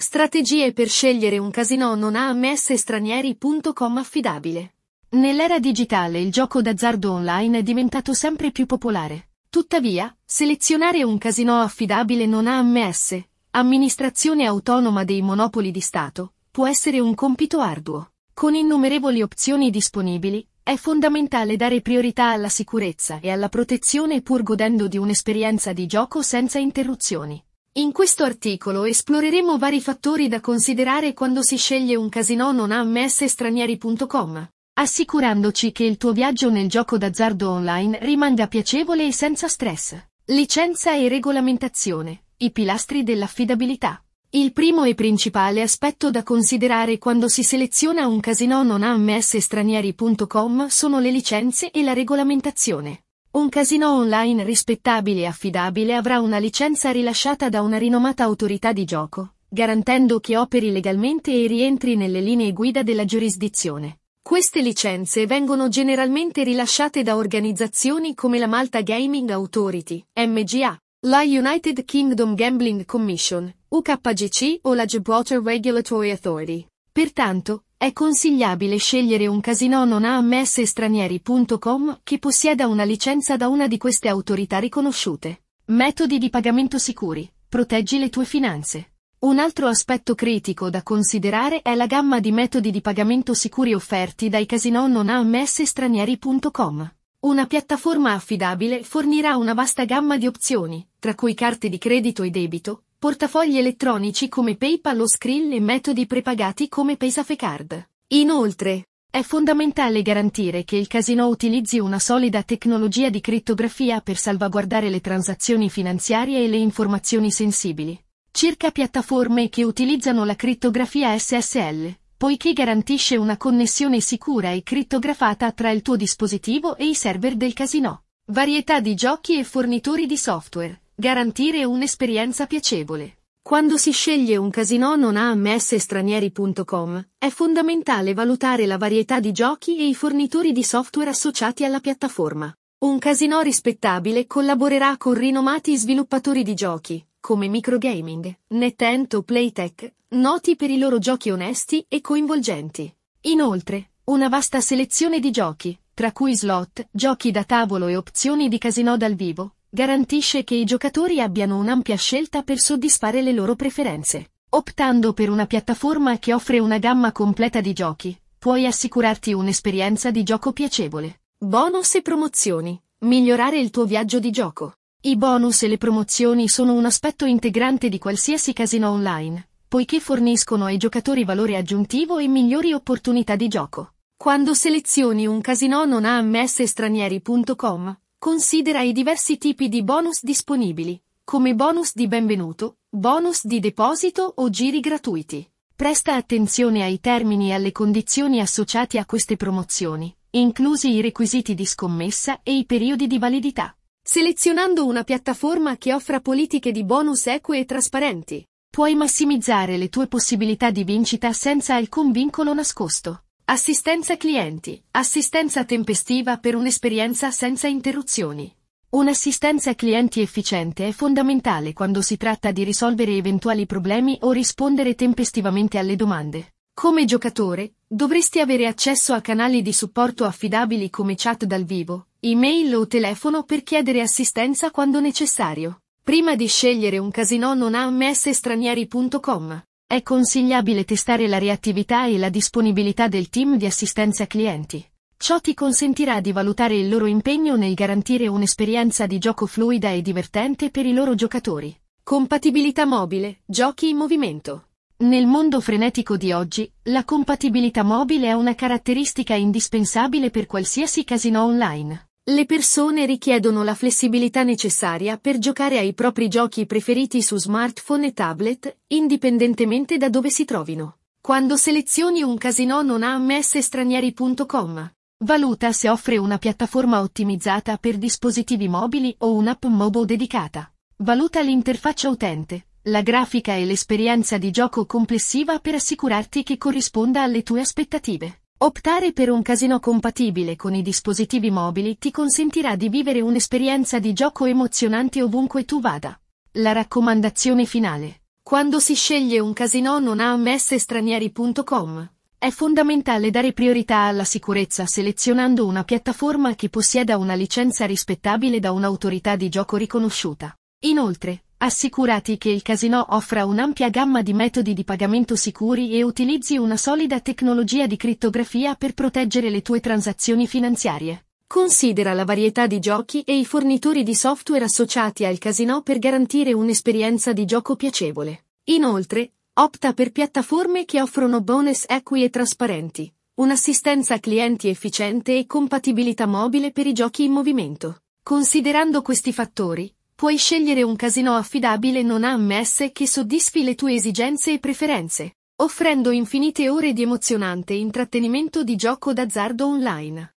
Strategie per scegliere un casino non AMS stranieri.com affidabile. Nell'era digitale il gioco d'azzardo online è diventato sempre più popolare. Tuttavia, selezionare un casino affidabile non AMS, amministrazione autonoma dei monopoli di Stato, può essere un compito arduo. Con innumerevoli opzioni disponibili, è fondamentale dare priorità alla sicurezza e alla protezione pur godendo di un'esperienza di gioco senza interruzioni. In questo articolo esploreremo vari fattori da considerare quando si sceglie un casino non AMS stranieri.com, assicurandoci che il tuo viaggio nel gioco d'azzardo online rimanga piacevole e senza stress. Licenza e regolamentazione, i pilastri dell'affidabilità. Il primo e principale aspetto da considerare quando si seleziona un casino non AMS stranieri.com sono le licenze e la regolamentazione. Un casino online rispettabile e affidabile avrà una licenza rilasciata da una rinomata autorità di gioco, garantendo che operi legalmente e rientri nelle linee guida della giurisdizione. Queste licenze vengono generalmente rilasciate da organizzazioni come la Malta Gaming Authority, MGA, la United Kingdom Gambling Commission, UKGC o la Gibraltar Regulatory Authority. Pertanto, è consigliabile scegliere un casino non AMS stranieri.com che possieda una licenza da una di queste autorità riconosciute. Metodi di pagamento sicuri. Proteggi le tue finanze. Un altro aspetto critico da considerare è la gamma di metodi di pagamento sicuri offerti dai casino non AMS stranieri.com. Una piattaforma affidabile fornirà una vasta gamma di opzioni, tra cui carte di credito e debito, portafogli elettronici come PayPal o Skrill e metodi prepagati come PaySafeCard. Inoltre, è fondamentale garantire che il casino utilizzi una solida tecnologia di crittografia per salvaguardare le transazioni finanziarie e le informazioni sensibili. Circa piattaforme che utilizzano la crittografia SSL, poiché garantisce una connessione sicura e crittografata tra il tuo dispositivo e i server del casino. Varietà di giochi e fornitori di software. Garantire un'esperienza piacevole. Quando si sceglie un casino non AMS stranieri.com, è fondamentale valutare la varietà di giochi e i fornitori di software associati alla piattaforma. Un casino rispettabile collaborerà con rinomati sviluppatori di giochi, come Microgaming, NetEnt o Playtech, noti per i loro giochi onesti e coinvolgenti. Inoltre, una vasta selezione di giochi, tra cui slot, giochi da tavolo e opzioni di casino dal vivo, garantisce che i giocatori abbiano un'ampia scelta per soddisfare le loro preferenze. Optando per una piattaforma che offre una gamma completa di giochi, puoi assicurarti un'esperienza di gioco piacevole. Bonus e promozioni. Migliorare il tuo viaggio di gioco. I bonus e le promozioni sono un aspetto integrante di qualsiasi casino online, poiché forniscono ai giocatori valore aggiuntivo e migliori opportunità di gioco. Quando selezioni un casino non AMS stranieri.com, Considera i diversi tipi di bonus disponibili, come bonus di benvenuto, bonus di deposito o giri gratuiti. Presta attenzione ai termini e alle condizioni associati a queste promozioni, inclusi i requisiti di scommessa e i periodi di validità. Selezionando una piattaforma che offra politiche di bonus eque e trasparenti, puoi massimizzare le tue possibilità di vincita senza alcun vincolo nascosto. Assistenza clienti. Assistenza tempestiva per un'esperienza senza interruzioni. Un'assistenza clienti efficiente è fondamentale quando si tratta di risolvere eventuali problemi o rispondere tempestivamente alle domande. Come giocatore, dovresti avere accesso a canali di supporto affidabili come chat dal vivo, email o telefono per chiedere assistenza quando necessario. Prima di scegliere un casino non AMS stranieri.com. È consigliabile testare la reattività e la disponibilità del team di assistenza clienti. Ciò ti consentirà di valutare il loro impegno nel garantire un'esperienza di gioco fluida e divertente per i loro giocatori. Compatibilità mobile, giochi in movimento. Nel mondo frenetico di oggi, la compatibilità mobile è una caratteristica indispensabile per qualsiasi casino online. Le persone richiedono la flessibilità necessaria per giocare ai propri giochi preferiti su smartphone e tablet, indipendentemente da dove si trovino. Quando selezioni un casino non AMS stranieri.com, valuta se offre una piattaforma ottimizzata per dispositivi mobili o un'app mobile dedicata. Valuta l'interfaccia utente, la grafica e l'esperienza di gioco complessiva per assicurarti che corrisponda alle tue aspettative. Optare per un casino compatibile con i dispositivi mobili ti consentirà di vivere un'esperienza di gioco emozionante ovunque tu vada. La raccomandazione finale. Quando si sceglie un casino non AMS stranieri.com, è fondamentale dare priorità alla sicurezza selezionando una piattaforma che possieda una licenza rispettabile da un'autorità di gioco riconosciuta. Inoltre, assicurati che il casino offra un'ampia gamma di metodi di pagamento sicuri e utilizzi una solida tecnologia di crittografia per proteggere le tue transazioni finanziarie. Considera la varietà di giochi e i fornitori di software associati al casino per garantire un'esperienza di gioco piacevole. Inoltre, opta per piattaforme che offrono bonus equi e trasparenti, un'assistenza clienti efficiente e compatibilità mobile per i giochi in movimento. Considerando questi fattori, puoi scegliere un casino affidabile non AMS che soddisfi le tue esigenze e preferenze, offrendo infinite ore di emozionante intrattenimento di gioco d'azzardo online.